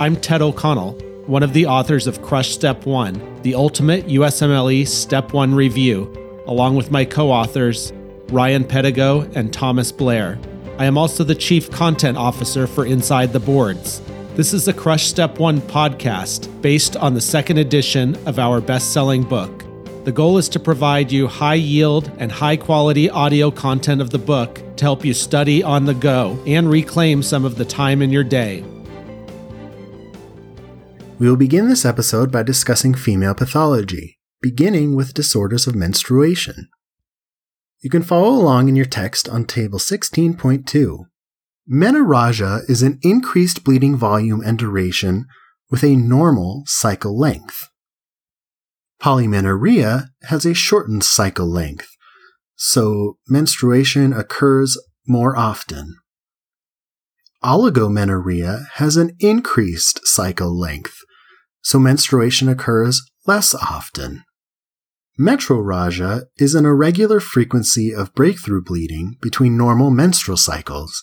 I'm Ted O'Connell, one of the authors of Crush Step 1, the ultimate USMLE Step 1 review, along with my co authors, Ryan Pedigo and Thomas Blair. I am also the Chief Content Officer for Inside the Boards. This is the Crush Step 1 podcast based on the second edition of our best selling book. The goal is to provide you high yield and high quality audio content of the book to help you study on the go and reclaim some of the time in your day. We will begin this episode by discussing female pathology, beginning with disorders of menstruation. You can follow along in your text on Table 16.2. Menorrhagia is an increased bleeding volume and duration with a normal cycle length. Polymenorrhea has a shortened cycle length, so menstruation occurs more often. Oligomenorrhea has an increased cycle length, so menstruation occurs less often. Metrorrhagia is an irregular frequency of breakthrough bleeding between normal menstrual cycles,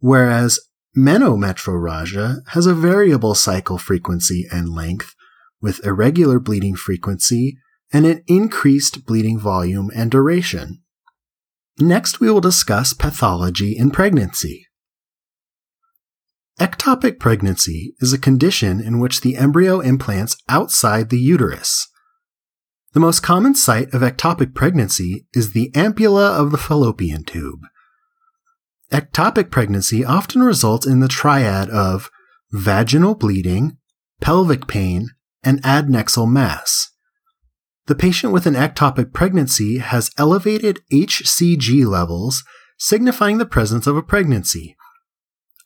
whereas menometrorrhagia has a variable cycle frequency and length with irregular bleeding frequency and an increased bleeding volume and duration. Next, we will discuss pathology in pregnancy. Ectopic pregnancy is a condition in which the embryo implants outside the uterus. The most common site of ectopic pregnancy is the ampulla of the fallopian tube. Ectopic pregnancy often results in the triad of vaginal bleeding, pelvic pain, and adnexal mass. The patient with an ectopic pregnancy has elevated HCG levels, signifying the presence of a pregnancy.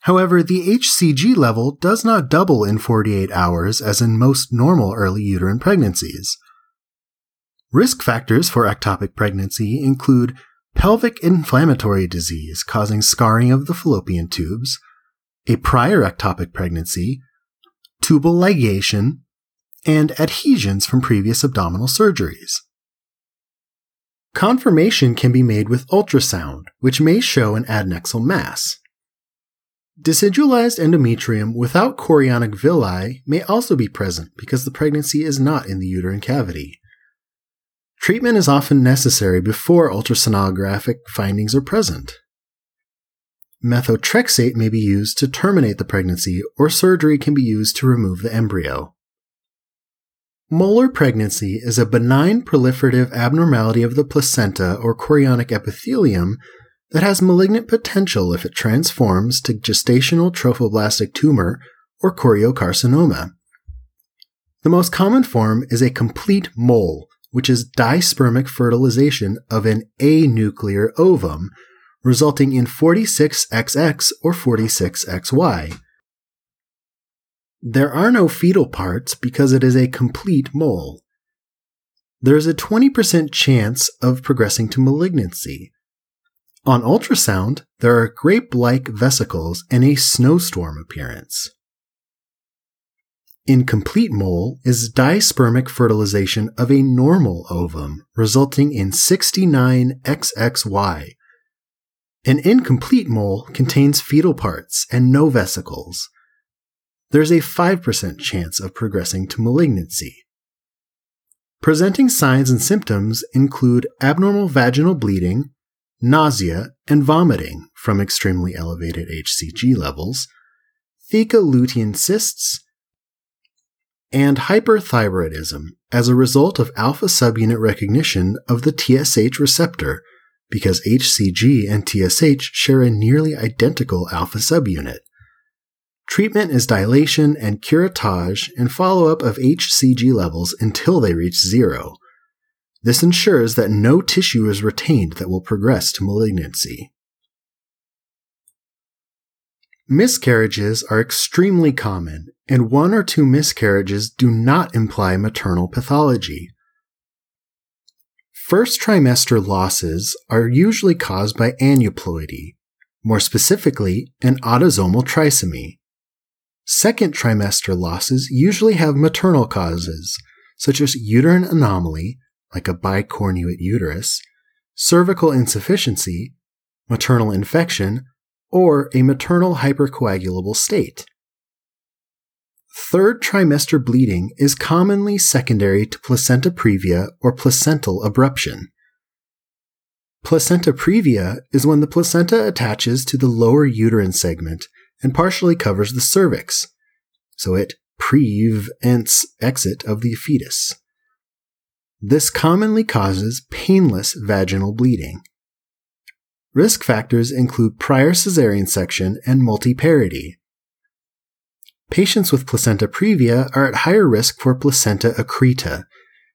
However, the HCG level does not double in 48 hours as in most normal early uterine pregnancies. Risk factors for ectopic pregnancy include pelvic inflammatory disease causing scarring of the fallopian tubes, a prior ectopic pregnancy, tubal ligation, and adhesions from previous abdominal surgeries. Confirmation can be made with ultrasound, which may show an adnexal mass. Decidualized endometrium without chorionic villi may also be present because the pregnancy is not in the uterine cavity. Treatment is often necessary before ultrasonographic findings are present. Methotrexate may be used to terminate the pregnancy, or surgery can be used to remove the embryo. Molar pregnancy is a benign proliferative abnormality of the placenta or chorionic epithelium that has malignant potential if it transforms to gestational trophoblastic tumor or choriocarcinoma. The most common form is a complete mole, which is dispermic fertilization of an anuclear ovum, resulting in 46XX or 46XY. There are no fetal parts because it is a complete mole. There is a 20% chance of progressing to malignancy. On ultrasound, there are grape like vesicles and a snowstorm appearance. Incomplete mole is dispermic fertilization of a normal ovum, resulting in 69XXY. An incomplete mole contains fetal parts and no vesicles. There's a 5% chance of progressing to malignancy. Presenting signs and symptoms include abnormal vaginal bleeding, nausea, and vomiting from extremely elevated HCG levels, theca lutein cysts, and hyperthyroidism as a result of alpha subunit recognition of the TSH receptor because HCG and TSH share a nearly identical alpha subunit. Treatment is dilation and curettage and follow up of HCG levels until they reach zero. This ensures that no tissue is retained that will progress to malignancy. Miscarriages are extremely common, and one or two miscarriages do not imply maternal pathology. First trimester losses are usually caused by aneuploidy, more specifically, an autosomal trisomy. Second trimester losses usually have maternal causes, such as uterine anomaly, like a bicornuate uterus, cervical insufficiency, maternal infection, or a maternal hypercoagulable state. third trimester bleeding is commonly secondary to placenta previa or placental abruption. Placenta previa is when the placenta attaches to the lower uterine segment and partially covers the cervix, so it prevents exit of the fetus. This commonly causes painless vaginal bleeding. Risk factors include prior cesarean section and multiparity. Patients with placenta previa are at higher risk for placenta accreta,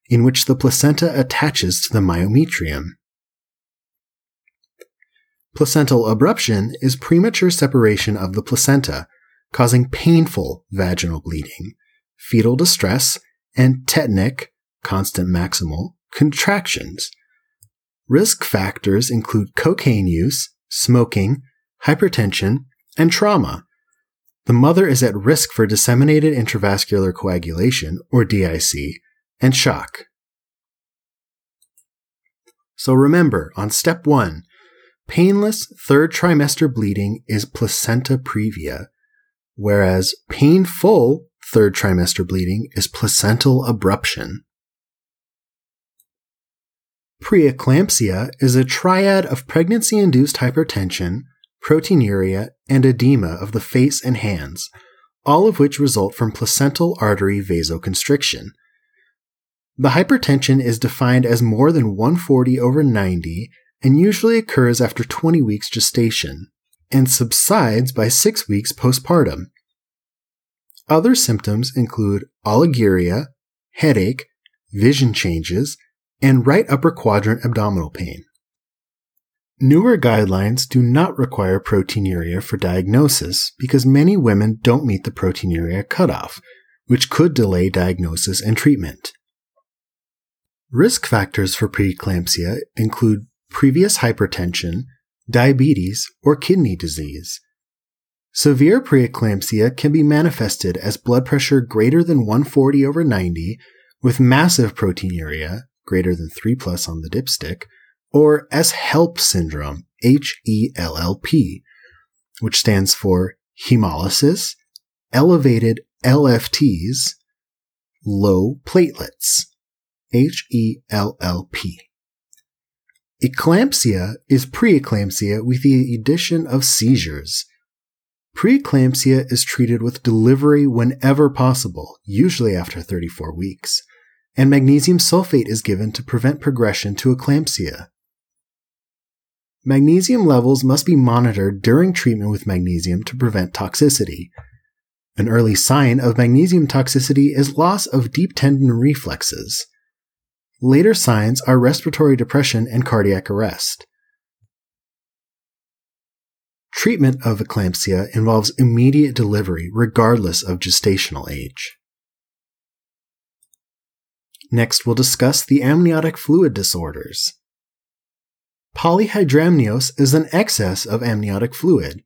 in which the placenta attaches to the myometrium. Placental abruption is premature separation of the placenta, causing painful vaginal bleeding, fetal distress, and tetanic, constant maximal, contractions. Risk factors include cocaine use, smoking, hypertension, and trauma. The mother is at risk for disseminated intravascular coagulation, or DIC, and shock. So remember, on step one, painless third trimester bleeding is placenta previa, whereas painful third trimester bleeding is placental abruption. Preeclampsia is a triad of pregnancy induced hypertension, proteinuria, and edema of the face and hands, all of which result from placental artery vasoconstriction. The hypertension is defined as more than 140 over 90 and usually occurs after 20 weeks gestation and subsides by 6 weeks postpartum. Other symptoms include oliguria, headache, vision changes, and right upper quadrant abdominal pain. Newer guidelines do not require proteinuria for diagnosis because many women don't meet the proteinuria cutoff, which could delay diagnosis and treatment. Risk factors for preeclampsia include previous hypertension, diabetes, or kidney disease. Severe preeclampsia can be manifested as blood pressure greater than 140 over 90 with massive proteinuria greater than 3 plus on the dipstick, or S-HELP syndrome, H-E-L-L-P, which stands for hemolysis, elevated LFTs, low platelets, H-E-L-L-P. Eclampsia is preeclampsia with the addition of seizures. Preeclampsia is treated with delivery whenever possible, usually after 34 weeks and magnesium sulfate is given to prevent progression to eclampsia. Magnesium levels must be monitored during treatment with magnesium to prevent toxicity. An early sign of magnesium toxicity is loss of deep tendon reflexes. Later signs are respiratory depression and cardiac arrest. Treatment of eclampsia involves immediate delivery regardless of gestational age. Next, we'll discuss the amniotic fluid disorders. Polyhydramnios is an excess of amniotic fluid.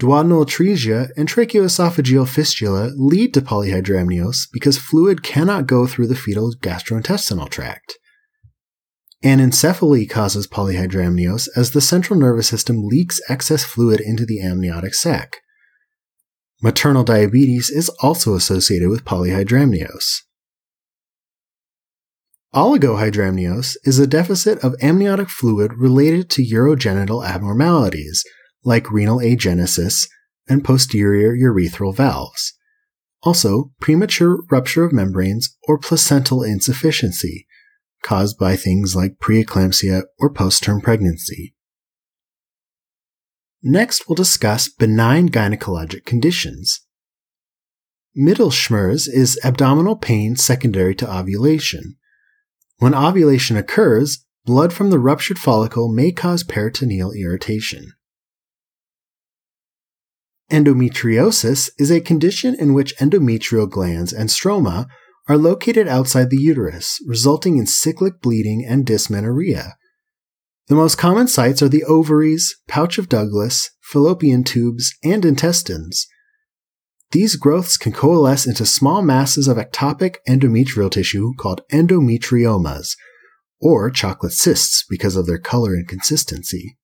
Duodenal atresia and tracheoesophageal fistula lead to polyhydramnios because fluid cannot go through the fetal gastrointestinal tract. Anencephaly causes polyhydramnios as the central nervous system leaks excess fluid into the amniotic sac. Maternal diabetes is also associated with polyhydramnios. Oligohydramnios is a deficit of amniotic fluid related to urogenital abnormalities, like renal agenesis and posterior urethral valves. Also, premature rupture of membranes or placental insufficiency, caused by things like preeclampsia or post-term pregnancy. Next, we'll discuss benign gynecologic conditions. Middle Mittelschmerz is abdominal pain secondary to ovulation. When ovulation occurs, blood from the ruptured follicle may cause peritoneal irritation. Endometriosis is a condition in which endometrial glands and stroma are located outside the uterus, resulting in cyclic bleeding and dysmenorrhea. The most common sites are the ovaries, pouch of Douglas, fallopian tubes, and intestines, these growths can coalesce into small masses of ectopic endometrial tissue called endometriomas, or chocolate cysts because of their color and consistency.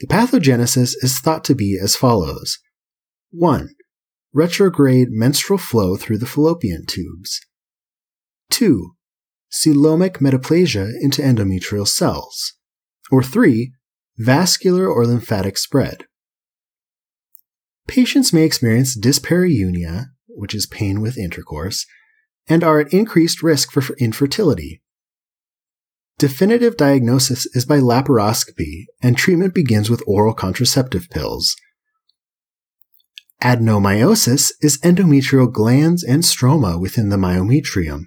The pathogenesis is thought to be as follows 1. retrograde menstrual flow through the fallopian tubes. 2. Coelomic metaplasia into endometrial cells. Or 3. Vascular or lymphatic spread. Patients may experience dyspareunia, which is pain with intercourse, and are at increased risk for infertility. Definitive diagnosis is by laparoscopy, and treatment begins with oral contraceptive pills. Adenomyosis is endometrial glands and stroma within the myometrium,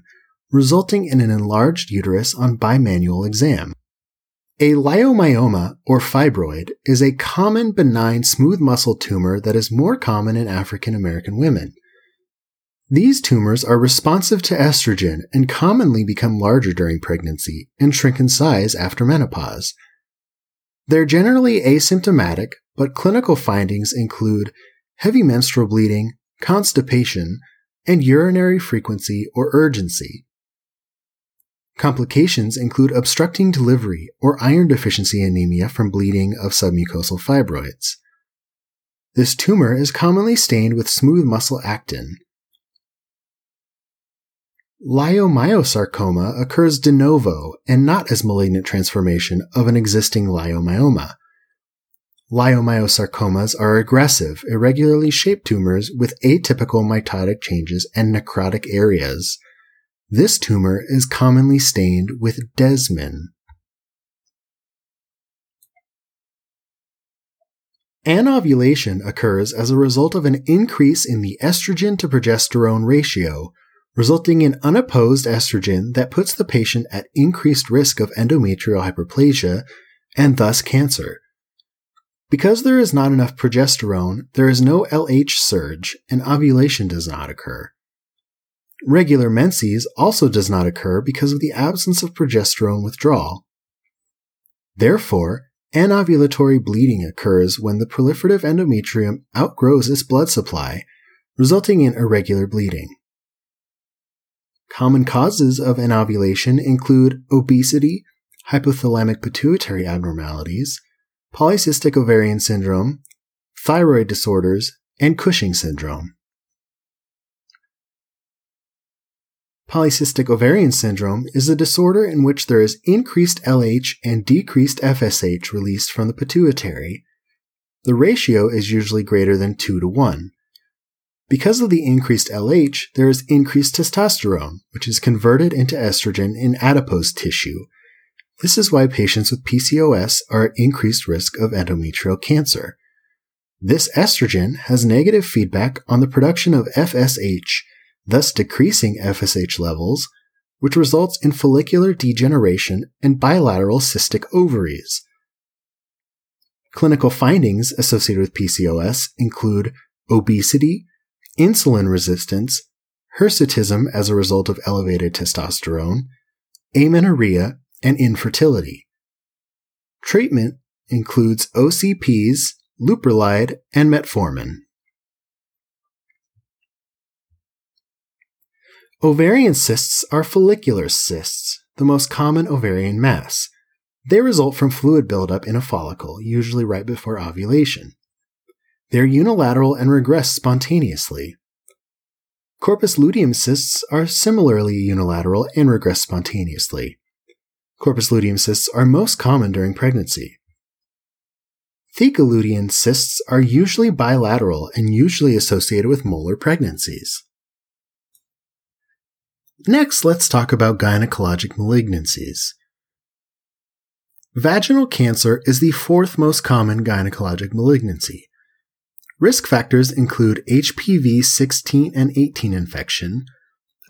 resulting in an enlarged uterus on bimanual exam. A leiomyoma, or fibroid, is a common benign smooth muscle tumor that is more common in African American women. These tumors are responsive to estrogen and commonly become larger during pregnancy and shrink in size after menopause. They're generally asymptomatic, but clinical findings include heavy menstrual bleeding, constipation, and urinary frequency or urgency. Complications include obstructing delivery or iron deficiency anemia from bleeding of submucosal fibroids. This tumor is commonly stained with smooth muscle actin, Leiomyosarcoma occurs de novo and not as malignant transformation of an existing leiomyoma. Leiomyosarcomas are aggressive, irregularly shaped tumors with atypical mitotic changes and necrotic areas. This tumor is commonly stained with desmin. Anovulation occurs as a result of an increase in the estrogen to progesterone ratio, resulting in unopposed estrogen that puts the patient at increased risk of endometrial hyperplasia and thus cancer. Because there is not enough progesterone, there is no LH surge and ovulation does not occur. Regular menses also does not occur because of the absence of progesterone withdrawal. Therefore, anovulatory bleeding occurs when the proliferative endometrium outgrows its blood supply, resulting in irregular bleeding. Common causes of anovulation include obesity, hypothalamic pituitary abnormalities, polycystic ovarian syndrome, thyroid disorders, and Cushing syndrome. Polycystic ovarian syndrome is a disorder in which there is increased LH and decreased FSH released from the pituitary. The ratio is usually greater than 2 to 1. Because of the increased LH, there is increased testosterone, which is converted into estrogen in adipose tissue. This is why patients with PCOS are at increased risk of endometrial cancer. This estrogen has negative feedback on the production of FSH, thus decreasing FSH levels, which results in follicular degeneration and bilateral cystic ovaries. Clinical findings associated with PCOS include obesity, insulin resistance, hirsutism as a result of elevated testosterone, amenorrhea, and infertility. Treatment includes OCPs, leuprolide, and metformin. Ovarian cysts are follicular cysts, the most common ovarian mass. They result from fluid buildup in a follicle, usually right before ovulation. They're unilateral and regress spontaneously. Corpus luteum cysts are similarly unilateral and regress spontaneously. Corpus luteum cysts are most common during pregnancy. Theca lutein cysts are usually bilateral and usually associated with molar pregnancies. Next, let's talk about gynecologic malignancies. Vaginal cancer is the fourth most common gynecologic malignancy. Risk factors include HPV 16 and 18 infection,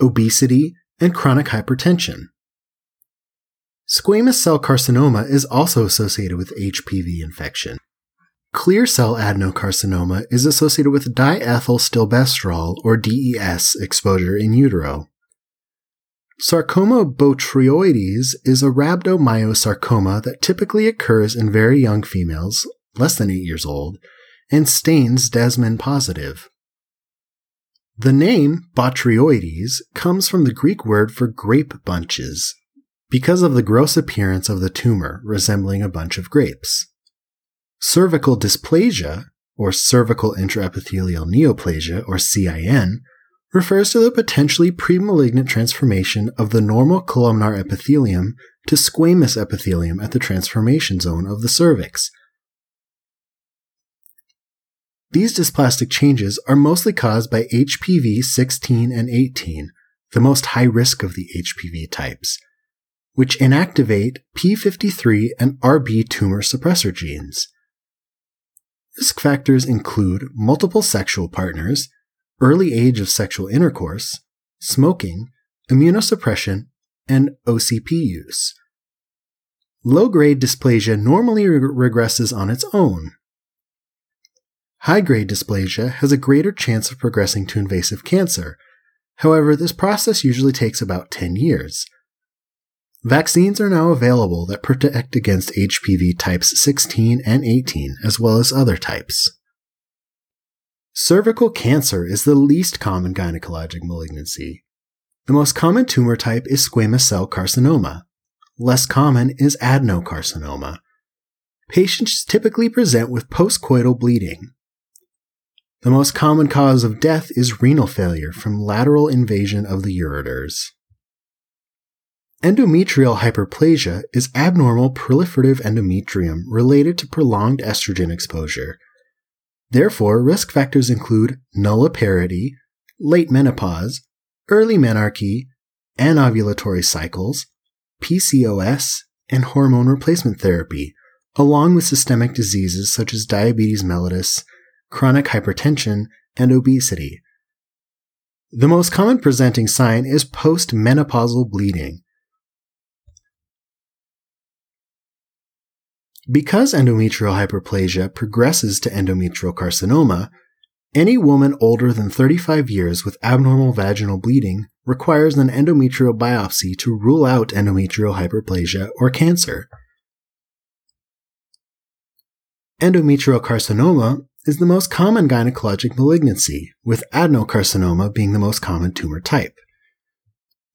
obesity, and chronic hypertension. Squamous cell carcinoma is also associated with HPV infection. Clear cell adenocarcinoma is associated with diethylstilbestrol or DES exposure in utero. Sarcoma botryoides is a rhabdomyosarcoma that typically occurs in very young females, less than 8 years old, and stains desmin positive. The name Botryoides comes from the Greek word for grape bunches, because of the gross appearance of the tumor resembling a bunch of grapes. Cervical dysplasia, or cervical intraepithelial neoplasia, or CIN, refers to the potentially premalignant transformation of the normal columnar epithelium to squamous epithelium at the transformation zone of the cervix. These dysplastic changes are mostly caused by HPV 16 and 18, the most high risk of the HPV types, which inactivate P53 and RB tumor suppressor genes. Risk factors include multiple sexual partners, early age of sexual intercourse, smoking, immunosuppression, and OCP use. Low grade dysplasia normally regresses on its own. High grade dysplasia has a greater chance of progressing to invasive cancer. However, this process usually takes about 10 years. Vaccines are now available that protect against HPV types 16 and 18, as well as other types. Cervical cancer is the least common gynecologic malignancy. The most common tumor type is squamous cell carcinoma. Less common is adenocarcinoma. Patients typically present with postcoital bleeding. The most common cause of death is renal failure from lateral invasion of the ureters. Endometrial hyperplasia is abnormal proliferative endometrium related to prolonged estrogen exposure Therefore, risk factors include nulliparity, late menopause, early menarche, anovulatory cycles, PCOS, and hormone replacement therapy, along with systemic diseases such as diabetes mellitus, chronic hypertension, and obesity. The most common presenting sign is postmenopausal bleeding, Because endometrial hyperplasia progresses to endometrial carcinoma, any woman older than 35 years with abnormal vaginal bleeding requires an endometrial biopsy to rule out endometrial hyperplasia or cancer. Endometrial carcinoma is the most common gynecologic malignancy, with adenocarcinoma being the most common tumor type.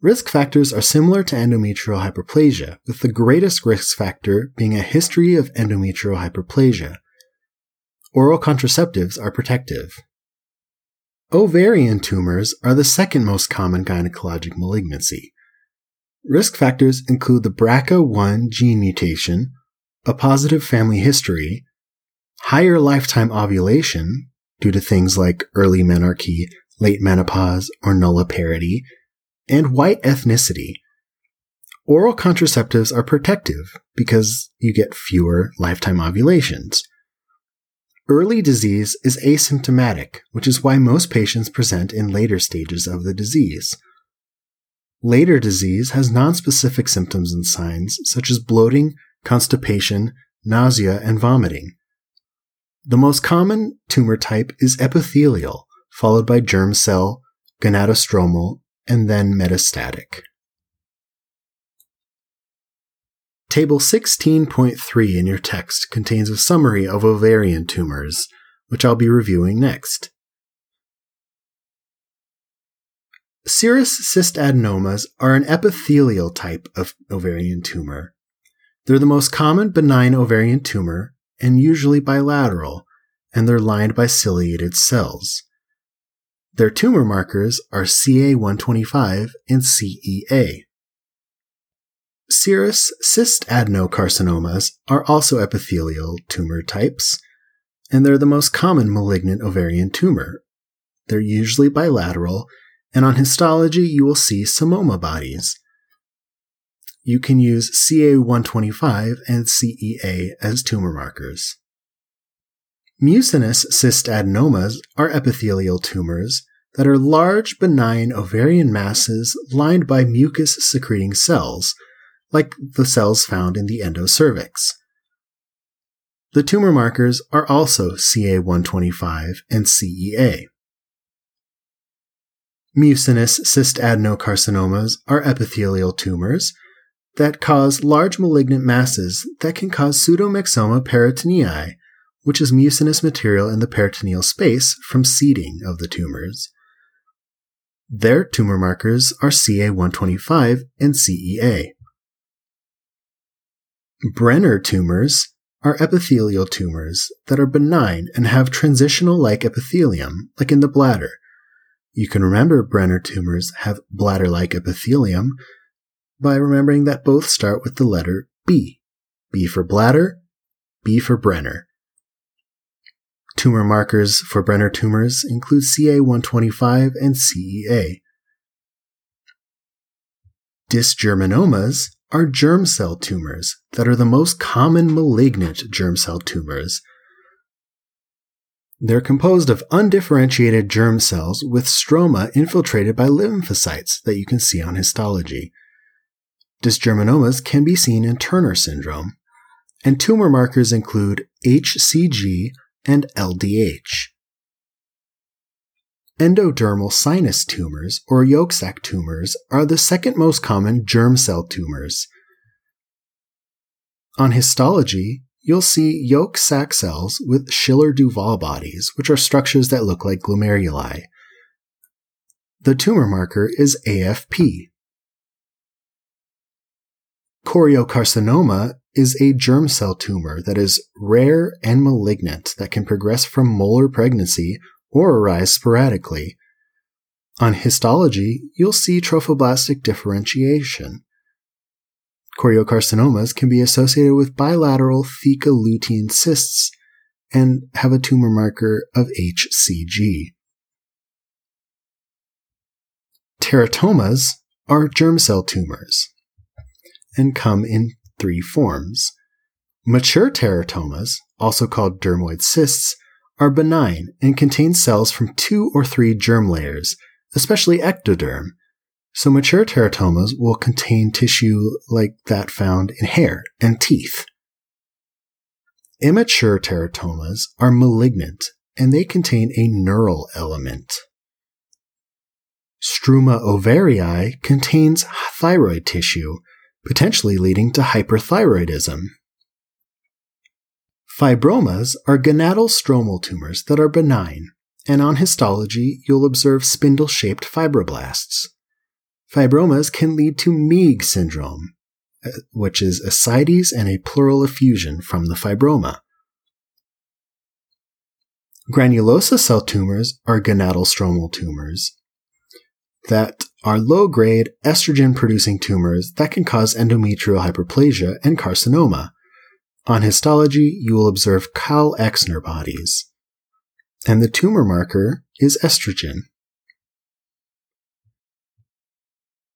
Risk factors are similar to endometrial hyperplasia, with the greatest risk factor being a history of endometrial hyperplasia. Oral contraceptives are protective. Ovarian tumors are the second most common gynecologic malignancy. Risk factors include the BRCA1 gene mutation, a positive family history, higher lifetime ovulation due to things like early menarche, late menopause, or nulliparity, and white ethnicity. Oral contraceptives are protective because you get fewer lifetime ovulations. Early disease is asymptomatic, which is why most patients present in later stages of the disease. Later disease has nonspecific symptoms and signs such as bloating, constipation, nausea, and vomiting. The most common tumor type is epithelial, followed by germ cell, gonadostromal, and then metastatic. Table 16.3 in your text contains a summary of ovarian tumors, which I'll be reviewing next. Serous cystadenomas are an epithelial type of ovarian tumor. They're the most common benign ovarian tumor and usually bilateral, and they're lined by ciliated cells. Their tumor markers are CA125 and CEA. Serous cystadenocarcinomas are also epithelial tumor types, and they're the most common malignant ovarian tumor. They're usually bilateral, and on histology you will see psammoma bodies. You can use CA125 and CEA as tumor markers. Mucinous cystadenomas are epithelial tumors that are large, benign ovarian masses lined by mucus secreting cells, like the cells found in the endocervix. The tumor markers are also CA125 and CEA. Mucinous cystadenocarcinomas are epithelial tumors that cause large malignant masses that can cause pseudomyxoma peritonei, which is mucinous material in the peritoneal space from seeding of the tumors. Their tumor markers are CA125 and CEA. Brenner tumors are epithelial tumors that are benign and have transitional like epithelium, like in the bladder. You can remember Brenner tumors have bladder like epithelium by remembering that both start with the letter B. B for bladder, B for Brenner. Tumor markers for Brenner tumors include CA125 and CEA. Dysgerminomas are germ cell tumors that are the most common malignant germ cell tumors. They're composed of undifferentiated germ cells with stroma infiltrated by lymphocytes that you can see on histology. Dysgerminomas can be seen in Turner syndrome, and tumor markers include HCG and LDH. Endodermal sinus tumors, or yolk sac tumors, are the second most common germ cell tumors. On histology, you'll see yolk sac cells with Schiller Duval bodies, which are structures that look like glomeruli. The tumor marker is AFP. Choriocarcinoma is a germ cell tumor that is rare and malignant that can progress from molar pregnancy or arise sporadically. On histology, you'll see trophoblastic differentiation. Choriocarcinomas can be associated with bilateral theca lutein cysts and have a tumor marker of HCG. Teratomas are germ cell tumors and come in three forms. Mature teratomas, also called dermoid cysts, are benign and contain cells from two or three germ layers, especially ectoderm. So mature teratomas will contain tissue like that found in hair and teeth. Immature teratomas are malignant and they contain a neural element. Struma ovarii contains thyroid tissue, potentially leading to hyperthyroidism. Fibromas are gonadal stromal tumors that are benign, and on histology you'll observe spindle shaped fibroblasts. Fibromas can lead to Meigs syndrome, uh, which is ascites and a pleural effusion from the fibroma. Granulosa cell tumors are gonadal stromal tumors that are low grade estrogen producing tumors that can cause endometrial hyperplasia and carcinoma. On histology, you will observe Call-Exner bodies. And the tumor marker is estrogen.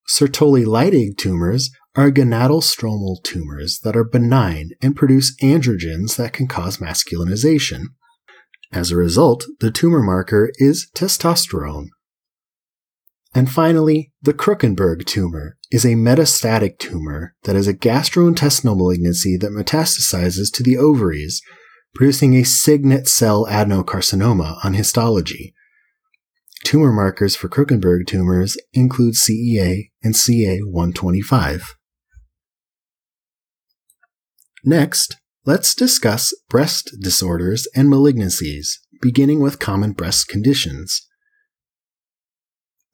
Sertoli-Leydig tumors are gonadal stromal tumors that are benign and produce androgens that can cause masculinization. As a result, the tumor marker is testosterone. And finally, the Krukenberg tumor is a metastatic tumor that is a gastrointestinal malignancy that metastasizes to the ovaries, producing a signet cell adenocarcinoma on histology. Tumor markers for Krukenberg tumors include CEA and CA125. Next, let's discuss breast disorders and malignancies, beginning with common breast conditions.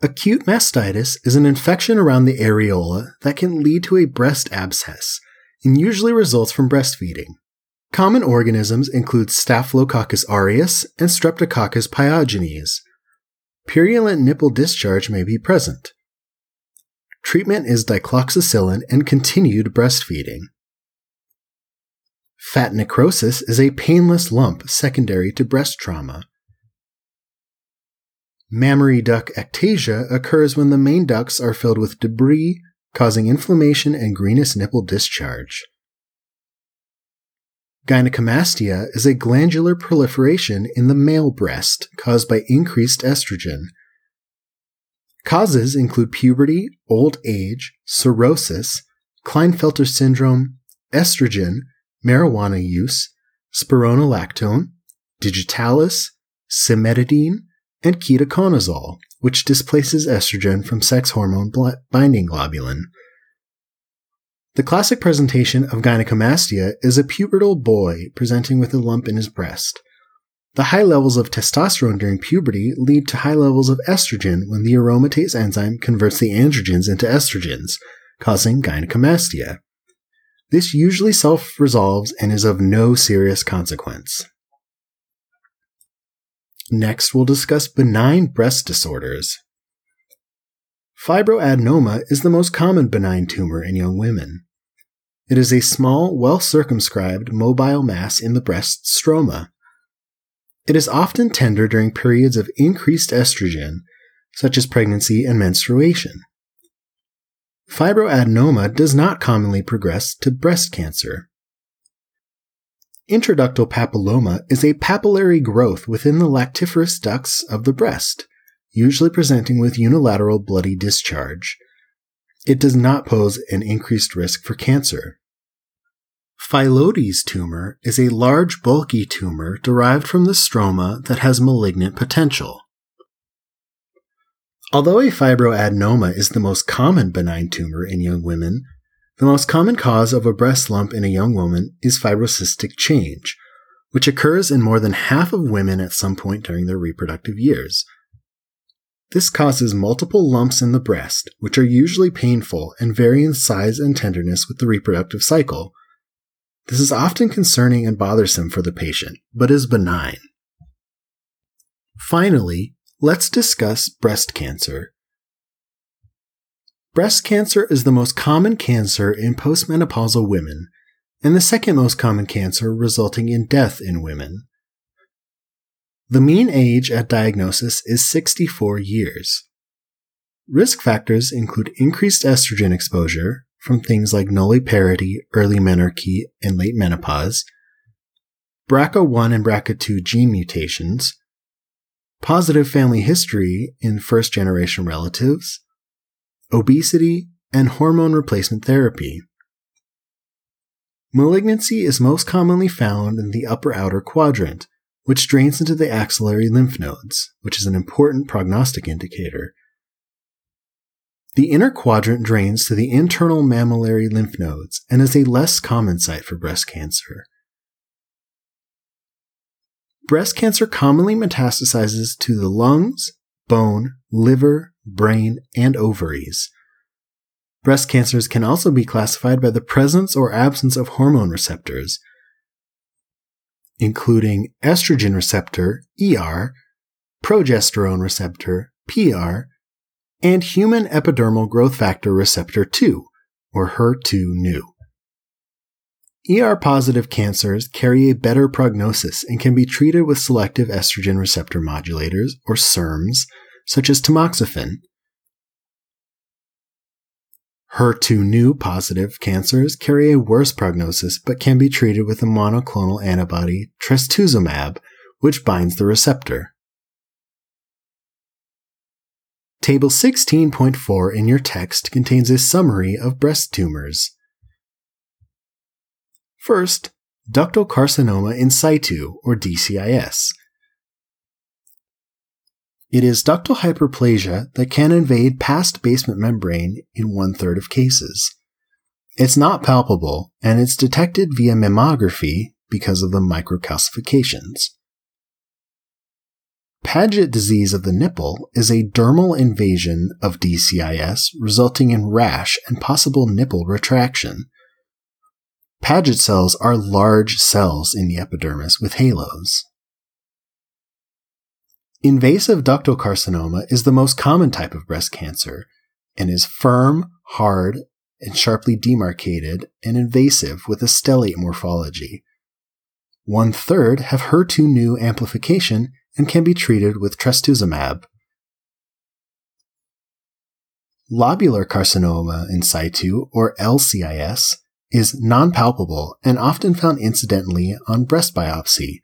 Acute mastitis is an infection around the areola that can lead to a breast abscess and usually results from breastfeeding. Common organisms include Staphylococcus aureus and Streptococcus pyogenes. Purulent nipple discharge may be present. Treatment is dicloxacillin and continued breastfeeding. Fat necrosis is a painless lump secondary to breast trauma. Mammary duct ectasia occurs when the main ducts are filled with debris, causing inflammation and greenish nipple discharge. Gynecomastia is a glandular proliferation in the male breast caused by increased estrogen. Causes include puberty, old age, cirrhosis, Klinefelter syndrome, estrogen, marijuana use, spironolactone, digitalis, cimetidine, and ketoconazole, which displaces estrogen from sex hormone binding globulin. The classic presentation of gynecomastia is a pubertal boy presenting with a lump in his breast. The high levels of testosterone during puberty lead to high levels of estrogen when the aromatase enzyme converts the androgens into estrogens, causing gynecomastia. This usually self resolves and is of no serious consequence. Next, we'll discuss benign breast disorders. Fibroadenoma is the most common benign tumor in young women. It is a small, well circumscribed, mobile mass in the breast stroma. It is often tender during periods of increased estrogen, such as pregnancy and menstruation. Fibroadenoma does not commonly progress to breast cancer. Intraductal papilloma is a papillary growth within the lactiferous ducts of the breast, usually presenting with unilateral bloody discharge. It does not pose an increased risk for cancer. Phyllodes tumor is a large, bulky tumor derived from the stroma that has malignant potential. Although a fibroadenoma is the most common benign tumor in young women, the most common cause of a breast lump in a young woman is fibrocystic change, which occurs in more than half of women at some point during their reproductive years. This causes multiple lumps in the breast, which are usually painful and vary in size and tenderness with the reproductive cycle. This is often concerning and bothersome for the patient, but is benign. Finally, let's discuss breast cancer, Breast cancer is the most common cancer in postmenopausal women and the second most common cancer resulting in death in women. The mean age at diagnosis is 64 years. Risk factors include increased estrogen exposure from things like nulliparity, early menarche, and late menopause, BRCA1 and BRCA2 gene mutations, positive family history in first generation relatives, obesity, and hormone replacement therapy. Malignancy is most commonly found in the upper outer quadrant, which drains into the axillary lymph nodes, which is an important prognostic indicator. The inner quadrant drains to the internal mammillary lymph nodes and is a less common site for breast cancer. Breast cancer commonly metastasizes to the lungs, bone, liver, brain, and ovaries. Breast cancers can also be classified by the presence or absence of hormone receptors, including estrogen receptor, ER, progesterone receptor, PR, and human epidermal growth factor receptor 2, or HER2-Neu. ER positive cancers carry a better prognosis and can be treated with selective estrogen receptor modulators, or SERMs, such as tamoxifen. HER2 Neu positive cancers carry a worse prognosis but can be treated with a monoclonal antibody, trastuzumab, which binds the receptor. Table 16.4 in your text contains a summary of breast tumors. First, ductal carcinoma in situ, or DCIS. It is ductal hyperplasia that can invade past basement membrane in one third of cases. It's not palpable, and it's detected via mammography because of the microcalcifications. Paget disease of the nipple is a dermal invasion of DCIS resulting in rash and possible nipple retraction. Paget cells are large cells in the epidermis with halos. Invasive ductal carcinoma is the most common type of breast cancer and is firm, hard, and sharply demarcated and invasive with a stellate morphology. One third have HER2 Neu amplification and can be treated with trastuzumab. Lobular carcinoma in situ, or LCIS, is non-palpable and often found incidentally on breast biopsy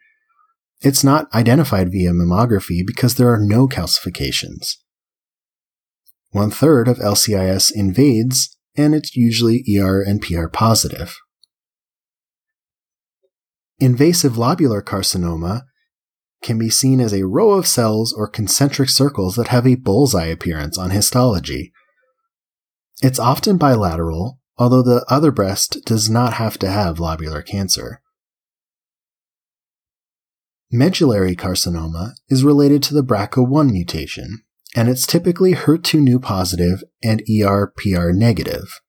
it's not identified via mammography because there are no calcifications. One third of LCIS invades, and it's usually ER and PR positive. Invasive lobular carcinoma can be seen as a row of cells or concentric circles that have a bullseye appearance on histology. It's often bilateral, although the other breast does not have to have lobular cancer. Medullary carcinoma is related to the BRCA1 mutation, and it's typically HER2-Neu positive and ER-PR negative.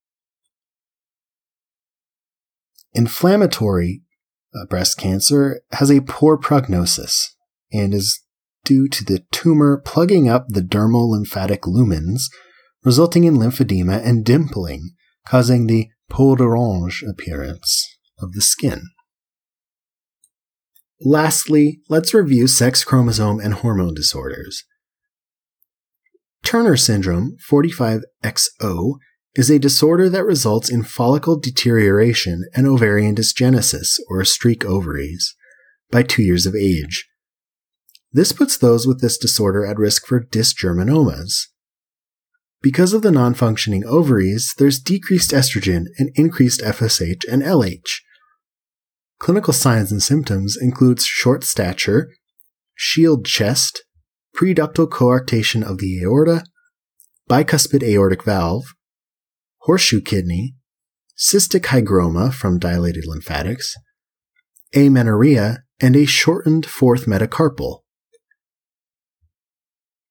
Inflammatory uh, breast cancer has a poor prognosis and is due to the tumor plugging up the dermal lymphatic lumens, resulting in lymphedema and dimpling, causing the peau d'orange appearance of the skin. Lastly, let's review sex chromosome and hormone disorders. Turner syndrome, 45XO, is a disorder that results in follicle deterioration and ovarian dysgenesis, or streak ovaries, by two years of age. This puts those with this disorder at risk for dysgerminomas. Because of the non functioning ovaries, there's decreased estrogen and increased FSH and LH. Clinical signs and symptoms include short stature, shield chest, preductal coarctation of the aorta, bicuspid aortic valve, horseshoe kidney, cystic hygroma from dilated lymphatics, amenorrhea, and a shortened fourth metacarpal.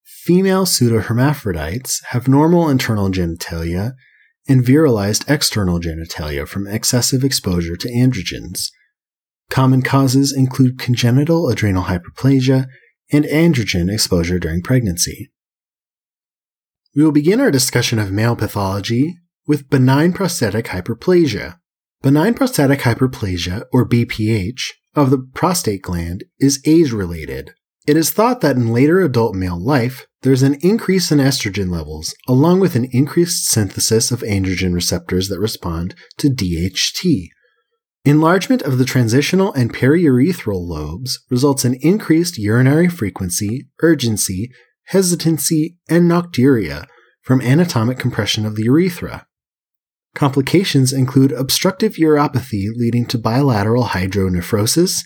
Female pseudohermaphrodites have normal internal genitalia and virilized external genitalia from excessive exposure to androgens. Common causes include congenital adrenal hyperplasia and androgen exposure during pregnancy. We will begin our discussion of male pathology with benign prostatic hyperplasia. Benign prostatic hyperplasia, or BPH, of the prostate gland is age related. It is thought that in later adult male life, there's an increase in estrogen levels, along with an increased synthesis of androgen receptors that respond to DHT. Enlargement of the transitional and periurethral lobes results in increased urinary frequency, urgency, hesitancy, and nocturia from anatomic compression of the urethra. Complications include obstructive uropathy leading to bilateral hydronephrosis,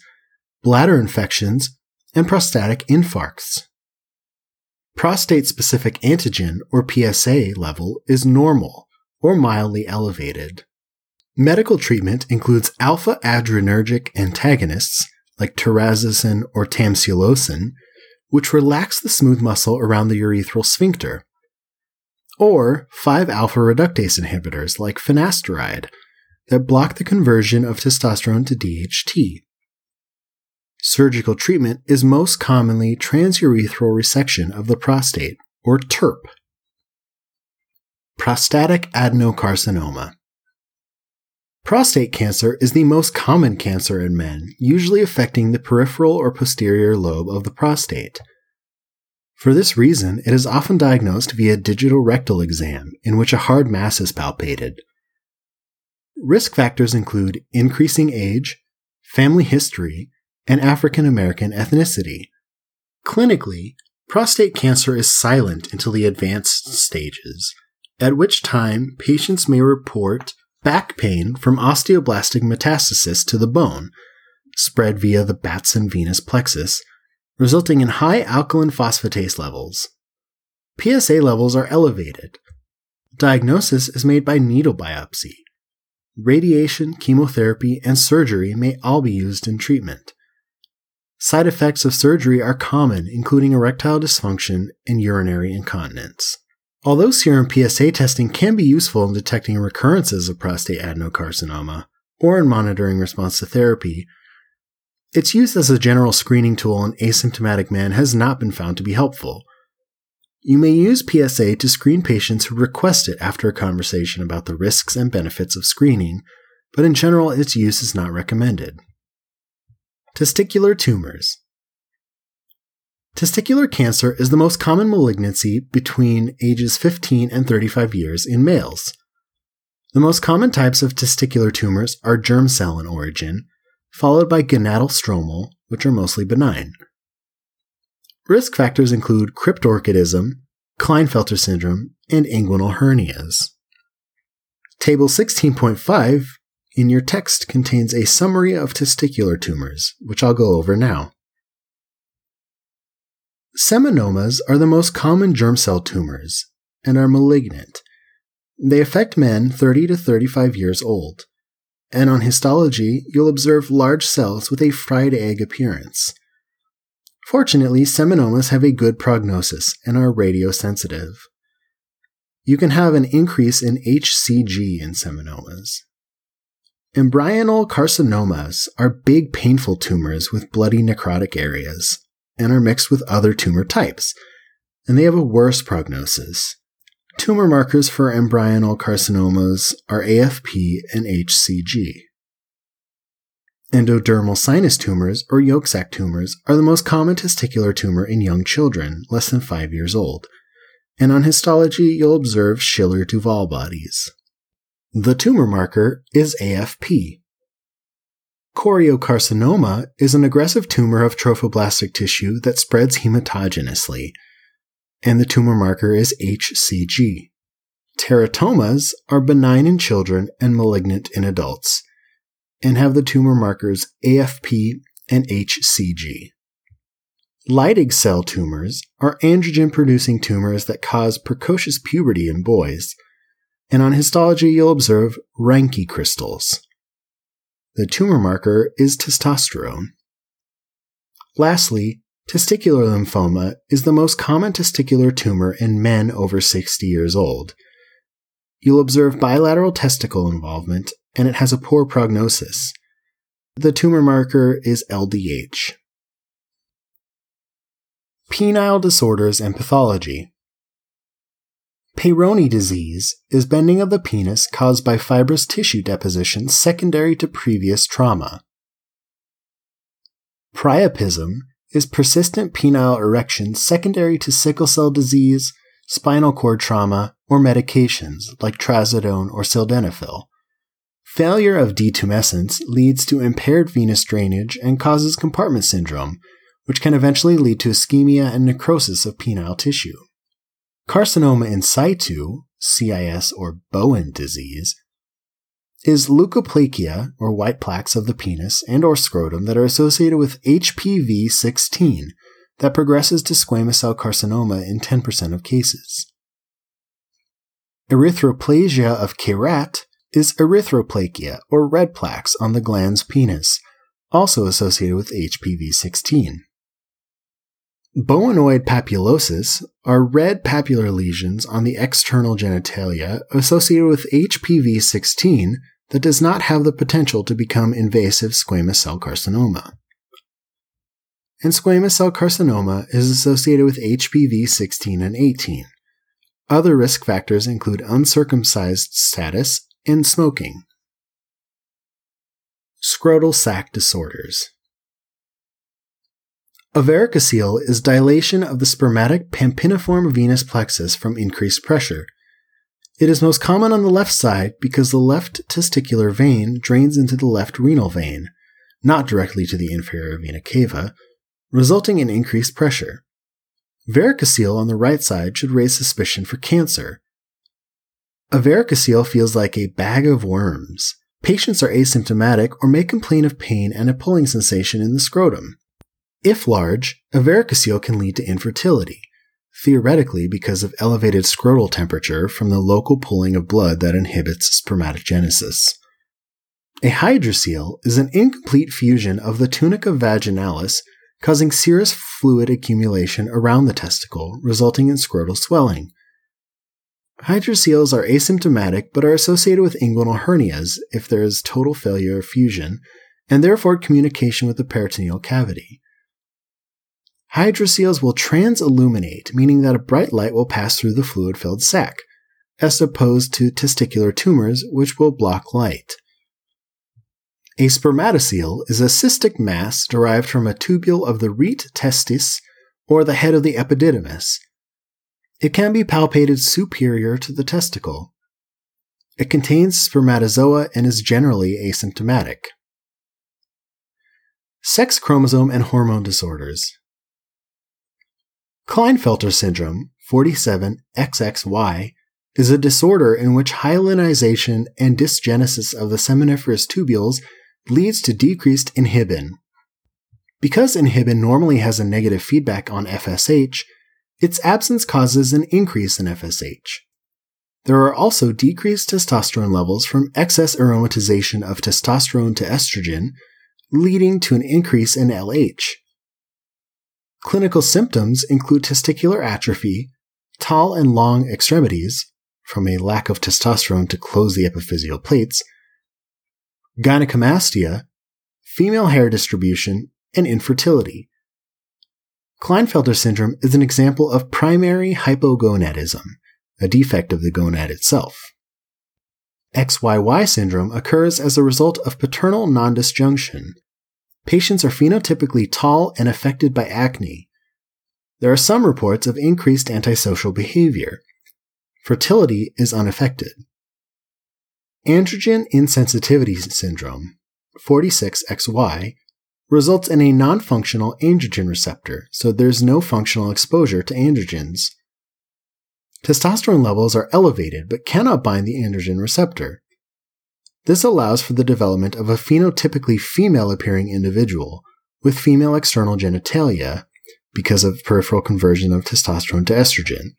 bladder infections, and prostatic infarcts. Prostate specific antigen, or PSA, level is normal or mildly elevated. Medical treatment includes alpha adrenergic antagonists like terazosin or tamsulosin, which relax the smooth muscle around the urethral sphincter or 5 alpha reductase inhibitors like finasteride that block the conversion of testosterone to DHT. Surgical treatment is most commonly transurethral resection of the prostate, or TURP. Prostatic adenocarcinoma. Prostate cancer is the most common cancer in men, usually affecting the peripheral or posterior lobe of the prostate. For this reason, it is often diagnosed via digital rectal exam, in which a hard mass is palpated. Risk factors include increasing age, family history, and African American ethnicity. Clinically, prostate cancer is silent until the advanced stages, at which time patients may report back pain from osteoblastic metastasis to the bone, spread via the Batson venous plexus, resulting in high alkaline phosphatase levels. PSA levels are elevated. Diagnosis is made by needle biopsy. Radiation, chemotherapy, and surgery may all be used in treatment. Side effects of surgery are common, including erectile dysfunction and urinary incontinence. Although serum PSA testing can be useful in detecting recurrences of prostate adenocarcinoma or in monitoring response to therapy, its use as a general screening tool in asymptomatic men has not been found to be helpful. You may use PSA to screen patients who request it after a conversation about the risks and benefits of screening, but in general, its use is not recommended. Testicular tumors. Testicular cancer is the most common malignancy between ages 15 and 35 years in males. The most common types of testicular tumors are germ cell in origin, followed by gonadal stromal, which are mostly benign. Risk factors include cryptorchidism, Klinefelter syndrome, and inguinal hernias. Table 16.5 in your text contains a summary of testicular tumors, which I'll go over now. Seminomas are the most common germ cell tumors and are malignant. They affect men 30 to 35 years old and on histology, you'll observe large cells with a fried egg appearance. Fortunately, seminomas have a good prognosis and are radiosensitive. You can have an increase in HCG in seminomas. Embryonal carcinomas are big, painful tumors with bloody necrotic areas and are mixed with other tumor types, and they have a worse prognosis. Tumor markers for embryonal carcinomas are AFP and HCG. Endodermal sinus tumors, or yolk sac tumors, are the most common testicular tumor in young children, less than 5 years old, and on histology you'll observe Schiller Duval bodies. The tumor marker is AFP. Choriocarcinoma is an aggressive tumor of trophoblastic tissue that spreads hematogenously, and the tumor marker is HCG. Teratomas are benign in children and malignant in adults, and have the tumor markers AFP and HCG. Leydig cell tumors are androgen producing tumors that cause precocious puberty in boys, and on histology you'll observe Reinke crystals. The tumor marker is testosterone. Lastly, testicular lymphoma is the most common testicular tumor in men over 60 years old. You'll observe bilateral testicle involvement, and it has a poor prognosis. The tumor marker is LDH. Penile disorders and pathology. Peyronie disease is bending of the penis caused by fibrous tissue deposition secondary to previous trauma. Priapism is persistent penile erection secondary to sickle cell disease, spinal cord trauma, or medications like trazodone or sildenafil. Failure of detumescence leads to impaired venous drainage and causes compartment syndrome, which can eventually lead to ischemia and necrosis of penile tissue. Carcinoma in situ, CIS or Bowen disease, is leukoplakia or white plaques of the penis and or scrotum that are associated with HPV 16 that progresses to squamous cell carcinoma in 10% of cases. Erythroplasia of Queyrat is erythroplakia or red plaques on the glans penis, also associated with HPV 16. Bowenoid papulosis are red papular lesions on the external genitalia associated with HPV 16 that does not have the potential to become invasive squamous cell carcinoma. And squamous cell carcinoma is associated with HPV 16 and 18. Other risk factors include uncircumcised status and smoking. Scrotal sac disorders. A varicocele is dilation of the spermatic pampiniform venous plexus from increased pressure. It is most common on the left side because the left testicular vein drains into the left renal vein, not directly to the inferior vena cava, resulting in increased pressure. Varicocele on the right side should raise suspicion for cancer. A varicocele feels like a bag of worms. Patients are asymptomatic or may complain of pain and a pulling sensation in the scrotum. If large, a varicocele can lead to infertility, theoretically because of elevated scrotal temperature from the local pooling of blood that inhibits spermatogenesis. A hydrocele is an incomplete fusion of the tunica vaginalis, causing serous fluid accumulation around the testicle, resulting in scrotal swelling. Hydroceles are asymptomatic but are associated with inguinal hernias if there is total failure of fusion, and therefore communication with the peritoneal cavity. Hydroceles will transilluminate, meaning that a bright light will pass through the fluid filled sac, as opposed to testicular tumors, which will block light. A spermatocele is a cystic mass derived from a tubule of the rete testis or the head of the epididymis. It can be palpated superior to the testicle. It contains spermatozoa and is generally asymptomatic. Sex chromosome and hormone disorders. Klinefelter syndrome, 47XXY, is a disorder in which hyalinization and dysgenesis of the seminiferous tubules leads to decreased inhibin. Because inhibin normally has a negative feedback on FSH, its absence causes an increase in FSH. There are also decreased testosterone levels from excess aromatization of testosterone to estrogen, leading to an increase in LH. Clinical symptoms include testicular atrophy, tall and long extremities, from a lack of testosterone to close the epiphyseal plates, gynecomastia, female hair distribution, and infertility. Klinefelter syndrome is an example of primary hypogonadism, a defect of the gonad itself. XYY syndrome occurs as a result of paternal nondisjunction. Patients are phenotypically tall and affected by acne. There are some reports of increased antisocial behavior. Fertility is unaffected. Androgen insensitivity syndrome, 46XY, results in a non functional androgen receptor, so there's no functional exposure to androgens. Testosterone levels are elevated but cannot bind the androgen receptor. This allows for the development of a phenotypically female appearing individual with female external genitalia because of peripheral conversion of testosterone to estrogen.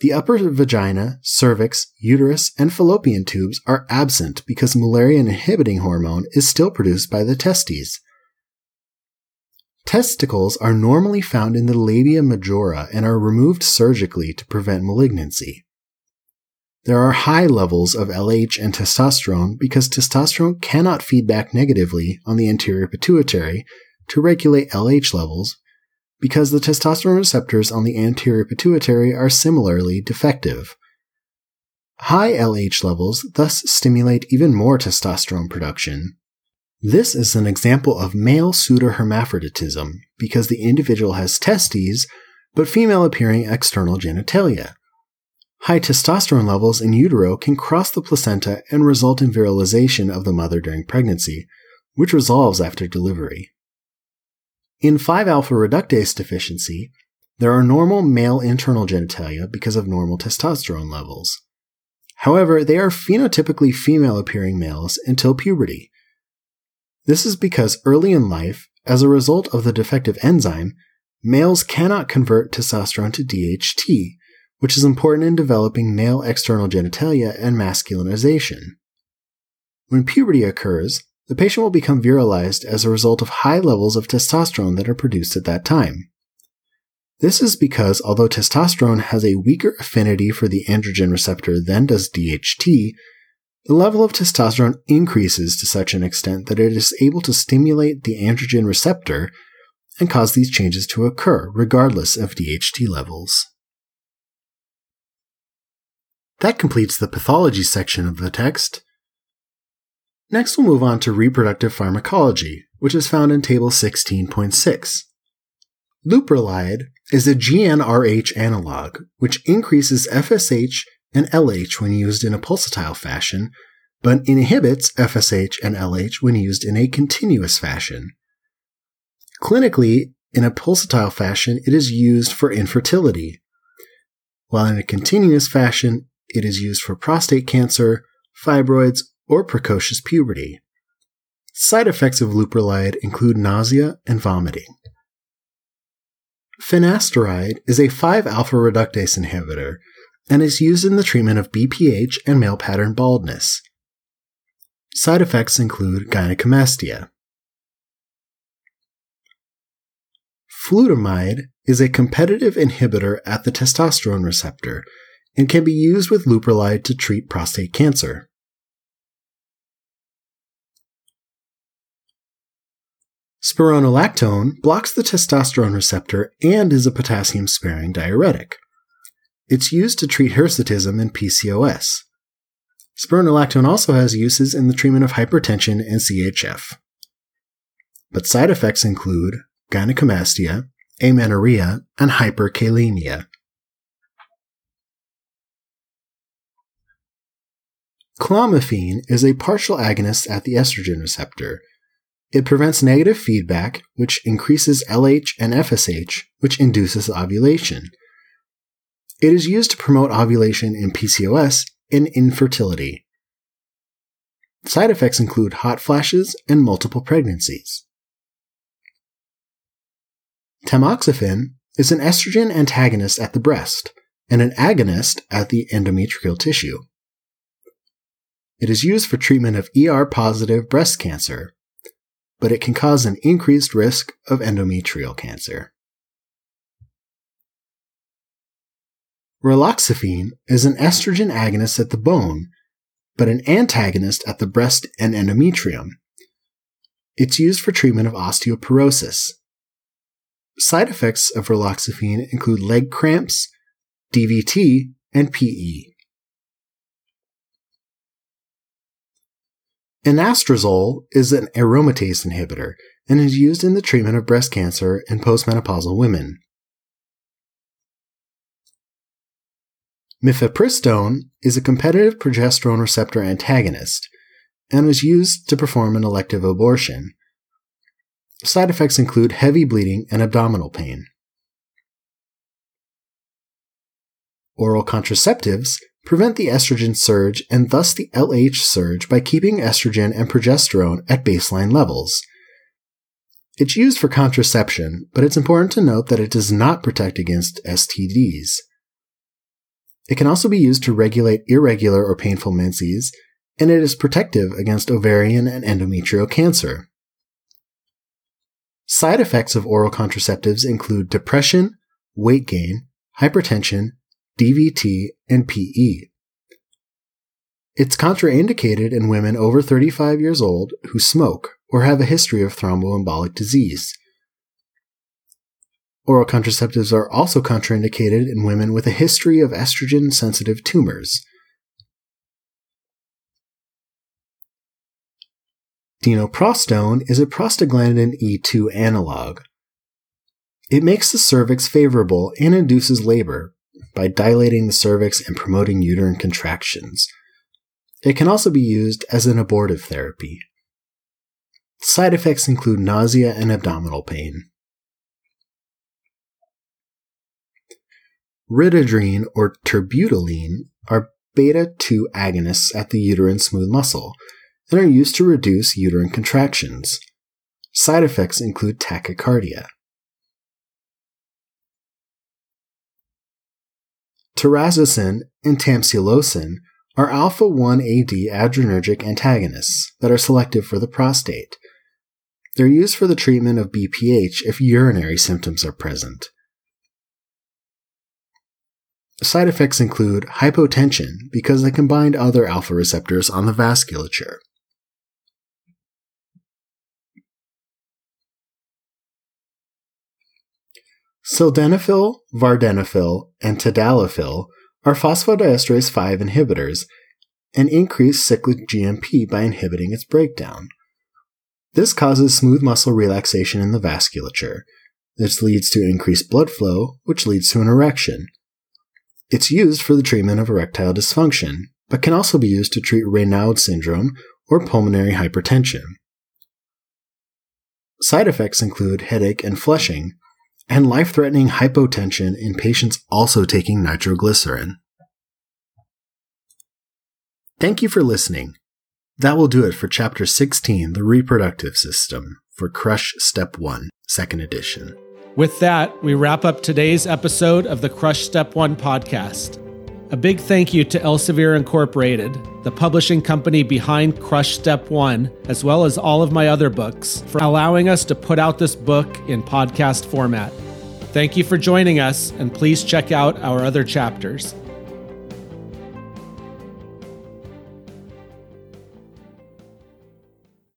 The upper vagina, cervix, uterus, and fallopian tubes are absent because Mullerian inhibiting hormone is still produced by the testes. Testicles are normally found in the labia majora and are removed surgically to prevent malignancy. There are high levels of LH and testosterone because testosterone cannot feed back negatively on the anterior pituitary to regulate LH levels because the testosterone receptors on the anterior pituitary are similarly defective. High LH levels thus stimulate even more testosterone production. This is an example of male pseudohermaphroditism because the individual has testes but female appearing external genitalia. High testosterone levels in utero can cross the placenta and result in virilization of the mother during pregnancy, which resolves after delivery. In 5 alpha reductase deficiency, there are normal male internal genitalia because of normal testosterone levels. However, they are phenotypically female appearing males until puberty. This is because early in life, as a result of the defective enzyme, males cannot convert testosterone to DHT, which is important in developing male external genitalia and masculinization. When puberty occurs, the patient will become virilized as a result of high levels of testosterone that are produced at that time. This is because although testosterone has a weaker affinity for the androgen receptor than does DHT, the level of testosterone increases to such an extent that it is able to stimulate the androgen receptor and cause these changes to occur regardless of DHT levels. That completes the pathology section of the text. Next, we'll move on to reproductive pharmacology, which is found in Table 16.6. Leuprolide is a GnRH analog, which increases FSH and LH when used in a pulsatile fashion, but inhibits FSH and LH when used in a continuous fashion. Clinically, in a pulsatile fashion, it is used for infertility, while in a continuous fashion, it is used for prostate cancer, fibroids, or precocious puberty. Side effects of leuprolide include nausea and vomiting. Finasteride is a 5 alpha reductase inhibitor and is used in the treatment of BPH and male pattern baldness. Side effects include gynecomastia. Flutamide is a competitive inhibitor at the testosterone receptor and can be used with leuprolide to treat prostate cancer. Spironolactone blocks the testosterone receptor and is a potassium sparing diuretic. It's used to treat hirsutism and PCOS. Spironolactone also has uses in the treatment of hypertension and CHF. But side effects include gynecomastia, amenorrhea, and hyperkalemia. Clomiphene is a partial agonist at the estrogen receptor it prevents negative feedback, which increases LH and FSH, which induces ovulation. It is used to promote ovulation in PCOS and infertility. Side effects include hot flashes and multiple pregnancies. Tamoxifen is an estrogen antagonist at the breast and an agonist at the endometrial tissue. It is used for treatment of ER positive breast cancer but it can cause an increased risk of endometrial cancer. Raloxifene is an estrogen agonist at the bone but an antagonist at the breast and endometrium. It's used for treatment of osteoporosis. Side effects of raloxifene include leg cramps, DVT, and PE. Anastrozole is an aromatase inhibitor and is used in the treatment of breast cancer in postmenopausal women. Mifepristone is a competitive progesterone receptor antagonist and was used to perform an elective abortion. Side effects include heavy bleeding and abdominal pain. Oral contraceptives prevent the estrogen surge and thus the LH surge by keeping estrogen and progesterone at baseline levels. It's used for contraception, but it's important to note that it does not protect against STDs. It can also be used to regulate irregular or painful menses, and it is protective against ovarian and endometrial cancer. Side effects of oral contraceptives include depression, weight gain, hypertension, DVT, and PE. It's contraindicated in women over 35 years old who smoke or have a history of thromboembolic disease. Oral contraceptives are also contraindicated in women with a history of estrogen sensitive tumors. Dinoprostone is a prostaglandin E2 analog. It makes the cervix favorable and induces labor, by dilating the cervix and promoting uterine contractions. It can also be used as an abortive therapy. Side effects include nausea and abdominal pain. Ritodrine or terbutaline are beta 2 agonists at the uterine smooth muscle and are used to reduce uterine contractions. Side effects include tachycardia. Terazosin and tamsulosin are alpha 1 AD adrenergic antagonists that are selective for the prostate. They're used for the treatment of BPH if urinary symptoms are present. Side effects include hypotension because they combine other alpha receptors on the vasculature. Sildenafil, vardenafil, and tadalafil are phosphodiesterase 5 inhibitors and increase cyclic GMP by inhibiting its breakdown. This causes smooth muscle relaxation in the vasculature. This leads to increased blood flow, which leads to an erection. It's used for the treatment of erectile dysfunction, but can also be used to treat Raynaud syndrome or pulmonary hypertension. Side effects include headache and flushing, and life threatening hypotension in patients also taking nitroglycerin. Thank you for listening. That will do it for Chapter 16, The Reproductive System, for Crush Step 1, Second Edition. With that, we wrap up today's episode of the Crush Step 1 podcast. A big thank you to Elsevier Incorporated, the publishing company behind Crush Step 1, as well as all of my other books, for allowing us to put out this book in podcast format. Thank you for joining us, and please check out our other chapters.